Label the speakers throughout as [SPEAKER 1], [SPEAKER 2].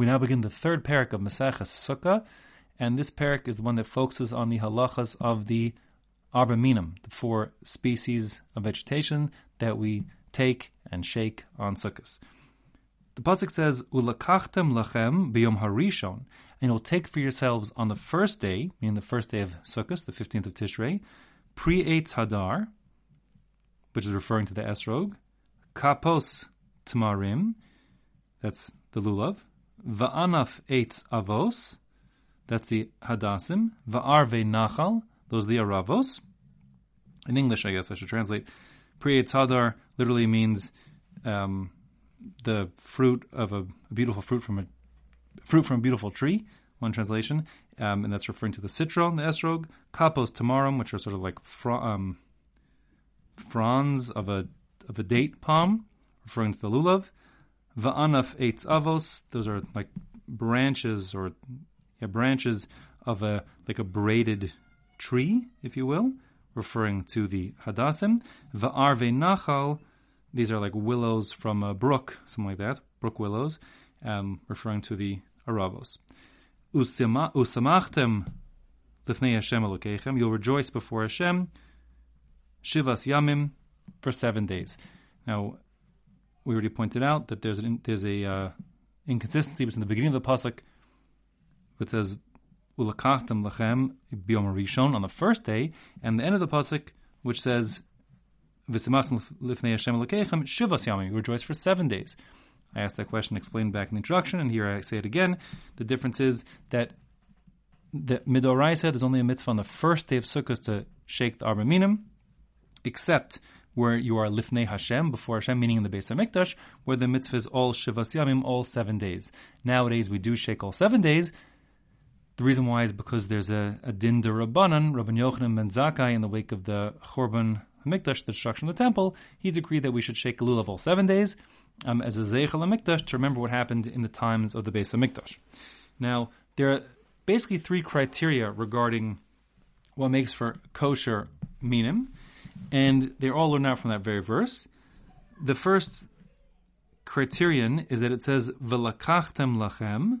[SPEAKER 1] We now begin the third parak of Maseches Sukkah, and this parak is the one that focuses on the halachas of the arba minim, the four species of vegetation that we take and shake on Sukkot. The pasuk says, "Ulakachtem lachem biyom harishon," and you'll take for yourselves on the first day, meaning the first day of Sukkot, the fifteenth of Tishrei, pri eitz hadar, which is referring to the esrog, kapos tamarim, that's the lulav, va'anaf eitz avos, that's the hadassim, va'arve nachal, those the aravos. In English, I guess I should translate. Pri Hadar literally means um, the fruit of a, a, beautiful fruit from a fruit from a beautiful tree. One translation, um, and that's referring to the citron, the esrog, kapos tamarim, which are sort of like um, fronds of a of a date palm, referring to the lulav. Va'anaf eitz avos; those are like branches or yeah, branches of a like a braided tree, if you will, referring to the hadassim. Va'arve nachal; these are like willows from a brook, something like that, brook willows, um, referring to the aravos. Usamachtem lifnei Hashem elokechem; you'll rejoice before Hashem. Shivas yamim for seven days. Now, we already pointed out that there's an, there's a uh, inconsistency between the beginning of the pasuk, which says ulakachtem lachem biyom rishon on the first day, and the end of the pasuk, which says v'simachtem lifnei Hashem elokechem shivas yamim, rejoice for seven days. I asked that question, explained back in the introduction, and here I say it again. The difference is that the midoraisa there's only a mitzvah on the first day of Sukkot to shake the arba minim, except where you are lifnei Hashem before Hashem, meaning in the Beis Hamikdash, where the mitzvah is all shivas yamim, all seven days. Nowadays we do shake all seven days. The reason why is because there's a, a din de rabbanan, Rabban Yochanan ben Zakkai, in the wake of the Churban Hamikdash, the destruction of the temple, he decreed that we should shake lulav all seven days um, as a zeichel Hamikdash to remember what happened in the times of the Beis Hamikdash. Now there are basically three criteria regarding what makes for kosher minim and they're all learned out from that very verse. The first criterion is that it says "V'lakachtem lachem."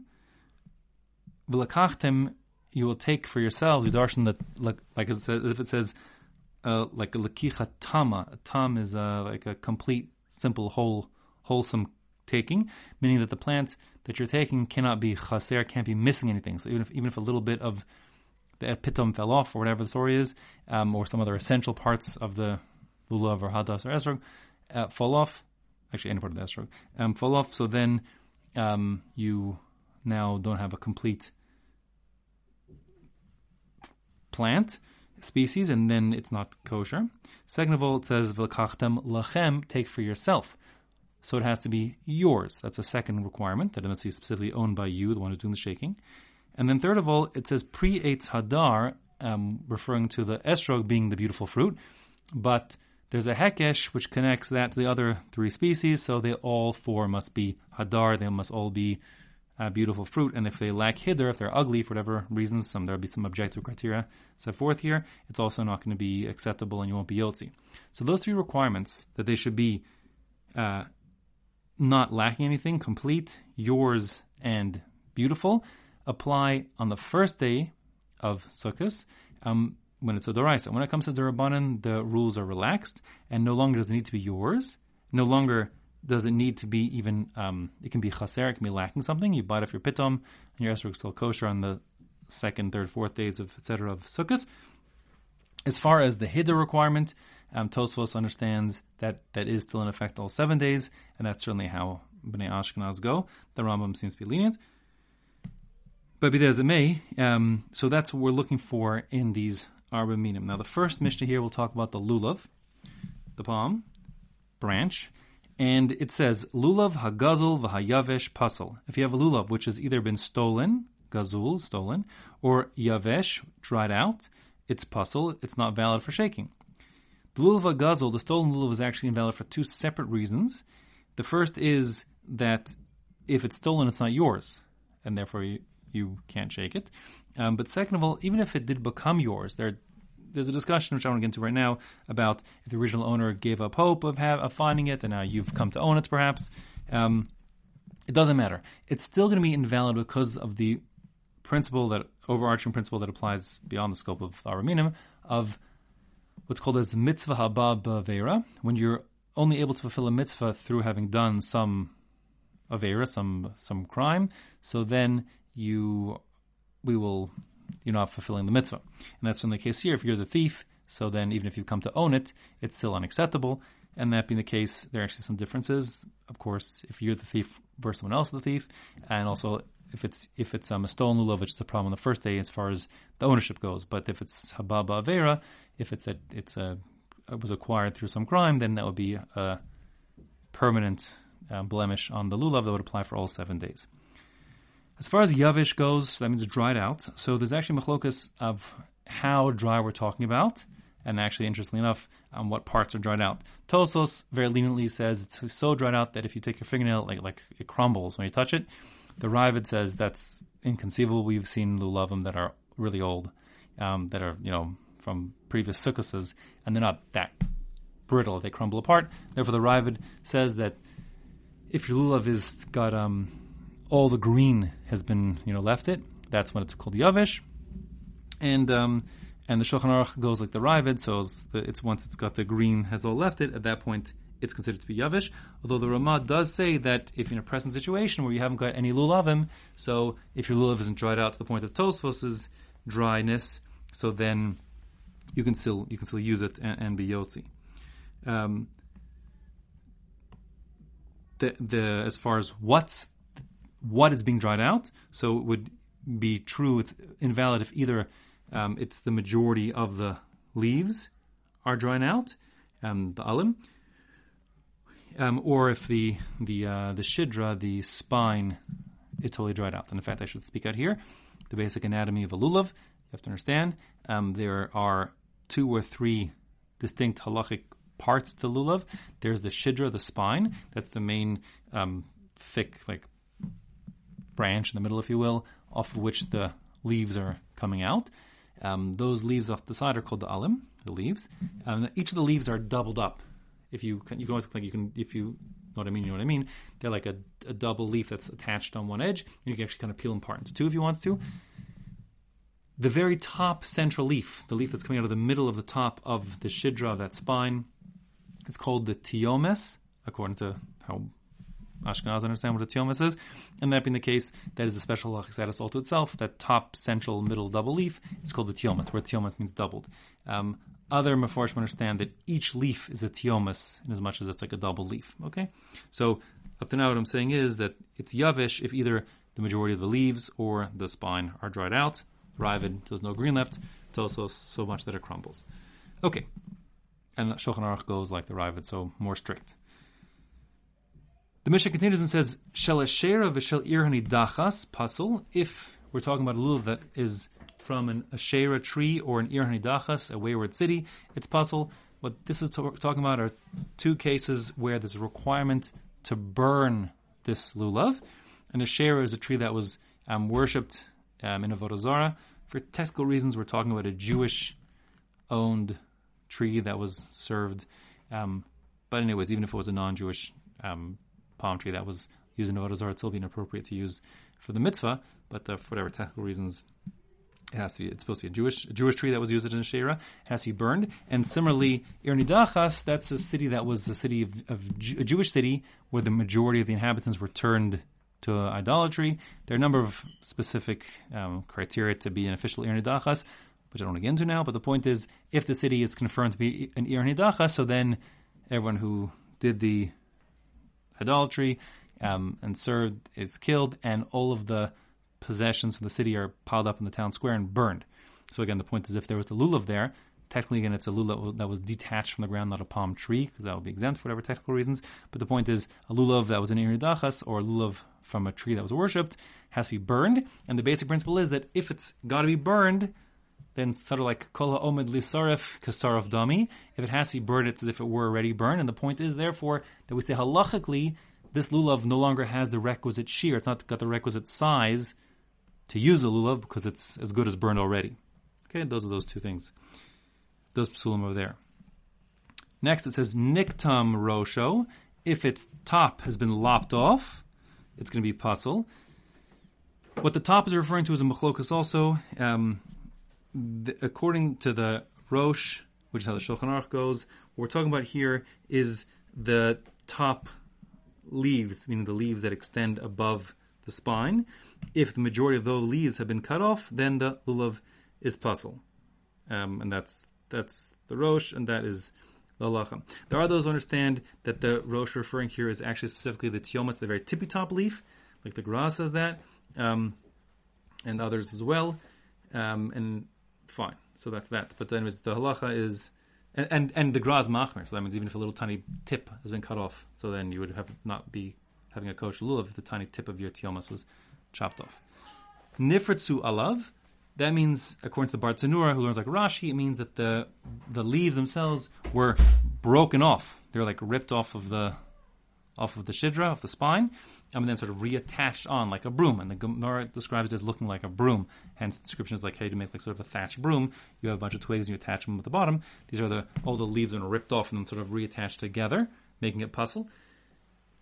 [SPEAKER 1] V'lakachtem, you will take for yourselves. You darshan that like, it says, if it says uh, like a lakicha tama. A tam is uh, like a complete, simple, whole, wholesome taking, meaning that the plants that you're taking cannot be chaser, can't be missing anything. So even if even if a little bit of the epitom fell off, or whatever the story is, um, or some other essential parts of the lulav or hadas or esrog uh, fall off. Actually, any part of the esrog um, fall off. So then um, you now don't have a complete plant species, and then it's not kosher. Second of all, it says v'lakachtem lachem, take for yourself. So it has to be yours. That's a second requirement that it must be specifically owned by you, the one who's doing the shaking. And then third of all, it says pri eitz hadar, um, referring to the esrog being the beautiful fruit, but there's a hekesh which connects that to the other three species, so they all four must be hadar. They must all be uh, beautiful fruit, and if they lack hiddur, if they're ugly for whatever reasons, some there'll be some objective criteria set forth here. It's also not going to be acceptable, and you won't be yotzi. So those three requirements that they should be uh, not lacking anything, complete, yours, and beautiful apply on the first day of Sukkot um, when it's a Doraisa. When it comes to Durabanan, the rules are relaxed and no longer does it need to be yours. No longer does it need to be even, um, it can be chaser, it can be lacking something. You bought it your pitom and your esrog still kosher on the second, third, fourth days of etc. of Sukkot. As far as the hiddur requirement, um, Tosfos understands that that is still in effect all seven days, and that's certainly how Bnei Ashkenaz go. The Rambam seems to be lenient. But be that as it may, um, so that's what we're looking for in these Arba Minim. Now, the first Mishnah here will talk about the Lulav, the palm, branch, and it says, Lulav hagazul v'hayavesh pasal. If you have a lulav which has either been stolen, gazul, stolen, or yavesh, dried out, it's pasal, it's not valid for shaking. The lulav hagazul, the stolen lulav, is actually invalid for two separate reasons. The first is that if it's stolen, it's not yours, and therefore you, can't shake it. Um, but second of all, even if it did become yours, there there's a discussion which I want to get into right now about if the original owner gave up hope of have, of finding it, and now you've come to own it, perhaps. Um, it doesn't matter. It's still going to be invalid because of the principle that overarching principle that applies beyond the scope of arba minim of what's called as mitzvah haba ba'avera, when you're only able to fulfill a mitzvah through having done some avera, some some crime. So then you we will you're not fulfilling the mitzvah, and that's in the case here. If you're the thief, so then even if you come to own it, it's still unacceptable. And that being the case, there are actually some differences. Of course, if you're the thief versus someone else the thief, and also if it's if it's um, a stolen lulav, which is a problem on the first day as far as the ownership goes. But if it's haba ba'avera, if it's a it's a it was acquired through some crime, then that would be a permanent uh, blemish on the lulav that would apply for all seven days. As far as yavish goes, that means dried out. So there's actually machlokas of how dry we're talking about, and actually, interestingly enough, on what parts are dried out. Tosfos very leniently says it's so dried out that if you take your fingernail, like like it crumbles when you touch it. The Raavad says that's inconceivable. We've seen lulavim that are really old, um, that are you know from previous sukkases, and they're not that brittle; they crumble apart. Therefore, the Raavad says that if your lulav is got um, all the green has been you know left it, that's when it's called yavish, and um, and the Shulchan Aruch goes like the Raavad, so it's, it's, once it's got the green has all left it. At that point, it's considered to be yavish. Although the Ramah does say that if you're in a present situation where you haven't got any lulavim, so if your lulav isn't dried out to the point of Tosfos's dryness, so then you can still you can still use it and, and be yotzi. Um, the the as far as what's what is being dried out, so it would be true. It's invalid if either um, it's the majority of the leaves are drying out, um, the alim, um, or if the the uh, the shidra, the spine, is totally dried out. And in fact, I should speak out here. The basic anatomy of a lulav. You have to understand um, there are two or three distinct halachic parts to the lulav. There's the shidra, the spine. That's the main um, thick, like branch in the middle, if you will, off of which the leaves are coming out. Um, those leaves off the side are called the alim, the leaves. Um, each of the leaves are doubled up. If you can, you can always like you can if you know what I mean. You know what I mean. They're like a, a double leaf that's attached on one edge. and You can actually kind of peel them apart into two if you want to. The very top central leaf, the leaf that's coming out of the middle of the top of the shidra of that spine, is called the tiomes, according to how Ashkenaz understand what a tiomes is. And that being the case, that is a special halachic status all to itself. That top, central, middle double leaf is called the tiomes, where tiomes means doubled. Um, other maforshim understand that each leaf is a tiomes in as much as it's like a double leaf. Okay? So, up to now, what I'm saying is that it's yavish if either the majority of the leaves or the spine are dried out. Raavad, there's no green left, Tosfos so much that it crumbles. Okay. And Shulchan Aruch goes like the Raavad, so more strict. The Mishnah continues and says, "Shel Ashera v'shel ir hanidachas pasul." If we're talking about a lulav that is from an Ashera tree or an ir hanidachas, a wayward city, it's pasul. What this is to- talking about are two cases where there's a requirement to burn this lulav. An Ashera is a tree that was um, worshipped um, in Avodah Zarah. For technical reasons, we're talking about a Jewish-owned tree that was served. Um, but anyways, even if it was a non-Jewish um, palm tree that was used in Avodah Zarah, it's still be inappropriate to use for the mitzvah, but uh, for whatever technical reasons, it has to be. It's supposed to be a Jewish a Jewish tree that was used in Shira. It has to be burned. And similarly, Irnidachas, that's a city that was a city of, of a Jewish city where the majority of the inhabitants were turned to idolatry. There are a number of specific um, criteria to be an official Irnidachas, which I don't want to get into now. But the point is, if the city is confirmed to be an Irnidachas, so then everyone who did the idolatry um, and served is killed, and all of the possessions from the city are piled up in the town square and burned. So again, the point is, if there was the lulav there, technically again it's a lulav that was detached from the ground, not a palm tree, because that would be exempt for whatever technical reasons. But the point is, a lulav that was in iridachas or a lulav from a tree that was worshipped has to be burned. And the basic principle is that if it's got to be burned, then sort of like kol ha'omed lisaref kasaraf dami. If it has to be burned, it's as if it were already burned. And the point is, therefore, that we say halachically, this lulav no longer has the requisite shiur. It's not got the requisite size to use a lulav because it's as good as burned already. Okay, those are those two things. Those psulim are there. Next, it says niktam rosho. If its top has been lopped off, it's going to be pasul. What the top is referring to is a machlokas also. Um, the, according to the Rosh, which is how the Shulchan Aruch goes, what we're talking about here is the top leaves, meaning the leaves that extend above the spine. If the majority of those leaves have been cut off, then the lulav is pasul. Um, and that's that's the Rosh, and that is the halacha. There are those who understand that the Rosh referring here is actually specifically the tiomas, the very tippy top leaf, like the Gra says that, um, and others as well. Um, and fine, so that's that. But anyways, the halacha is. And, and, and the graz machmer, so that means even if a little tiny tip has been cut off, so then you would have not be having a kosher lulav if the tiny tip of your tiomas was chopped off. Nifritzu alav, that means, according to the Bartenura, who learns like Rashi, it means that the the leaves themselves were broken off. They're like ripped off of the off of the shidra, off the spine, and then sort of reattached on like a broom. And the Gemara describes it as looking like a broom. Hence, the description is like, hey, to make like sort of a thatched broom, you have a bunch of twigs and you attach them at the bottom. These are the all the leaves that are ripped off and then sort of reattached together, making it pasul.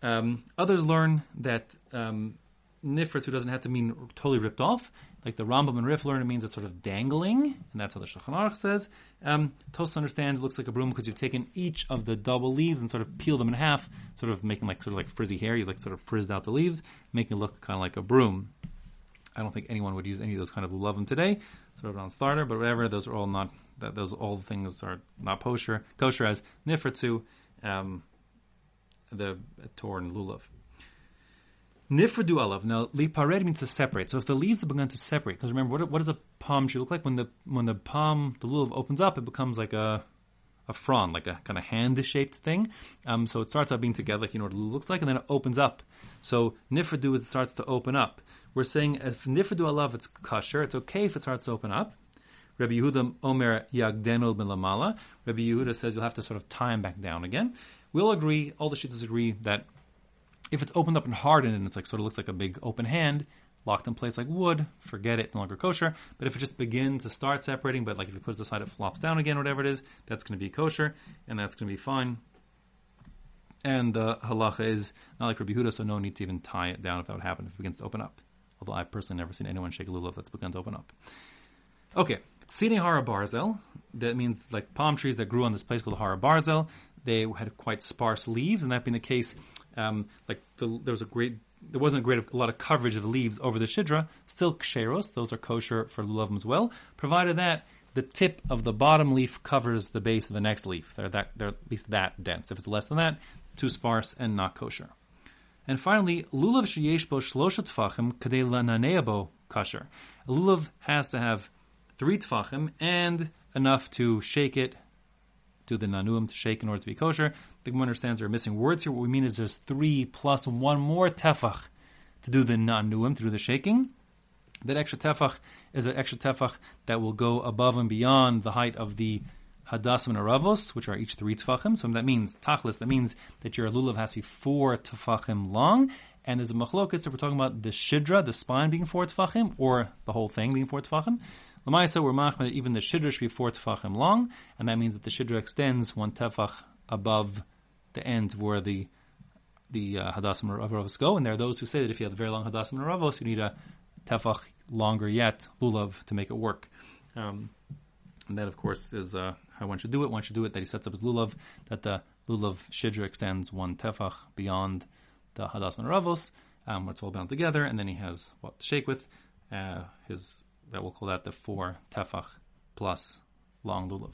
[SPEAKER 1] Um, others learn that um, nifritz, who doesn't have to mean totally ripped off, like the Rambam and Rif learn, it means it's sort of dangling, and that's how the Shulchan Aruch says. Um, understands it looks like a broom because you've taken each of the double leaves and sort of peeled them in half, sort of making like sort of like frizzy hair. You like sort of frizzed out the leaves, making it look kind of like a broom. I don't think anyone would use any of those kind of them today, sort of on starter, but whatever. Those are all not. That those all things are not kosher. Kosher as nifritzu, um, the torn lulav. Nifradu alav. Now, lipared means to separate. So if the leaves have begun to separate, because remember, what, what does a palm tree look like? When the when the palm, the lulav opens up, it becomes like a a frond, like a kind of hand-shaped thing. Um, so it starts out being together, like you know what it looks like, and then it opens up. So nifradu is it starts to open up. We're saying if nifradu alav, it's kosher. It's okay if it starts to open up. Rabbi Yehuda Omer Yagdenu Milamala. Rabbi Yehuda says you'll have to sort of tie him back down again. We'll agree, all the shittas agree that if it's opened up and hardened and it's like sort of looks like a big open hand, locked in place like wood, forget it, no longer kosher. But if it just begins to start separating, but like if you put it aside, it flops down again, whatever it is, that's going to be kosher, and that's going to be fine. And the halacha is not like Rabbi Huda, so no need to even tie it down if that would happen if it begins to open up. Although I've personally never seen anyone shake a lulav that's begun to open up. Okay, Tzine Hara Barzel, that means like palm trees that grew on this place called Hara Barzel. They had quite sparse leaves, and that being the case, um, like the, there was a great, there wasn't a great a lot of coverage of the leaves over the shidra. Still ksheros, those are kosher for lulavim as well, provided that the tip of the bottom leaf covers the base of the next leaf. They're that they're at least that dense. If it's less than that, too sparse and not kosher. And finally, lulav sheyesh bo shlosha tfachim kadei lananeabo kosher. Lulav has to have three tfachim and enough to shake it, do the nanuim to shake in order to be kosher. The Gemara understands there are missing words here. What we mean is there's three plus one more tefach to do the nanuim, to do the shaking. That extra tefach is an extra tefach that will go above and beyond the height of the hadassim and aravos, which are each three tefachim. So that means tachlis. That means that your lulav has to be four tefachim long. And there's a machlokas if we're talking about the shidra, the spine being four tefachim, or the whole thing being four tefachim. Lamaisa, we're machmir even the shidra should be four tefachim long, and that means that the shidra extends one tefach above the end where the the uh, hadassim aravos go. And there are those who say that if you have a very long hadassim aravos, you need a tefach longer yet lulav to make it work. Um, and that, of course, is uh, how one should do it. One should do it that he sets up his lulav, that the lulav shidra extends one tefach beyond the hadassim aravos, um, where it's all bound together, and then he has what to shake with. Uh, his that we'll call that the four tefach plus long lulav.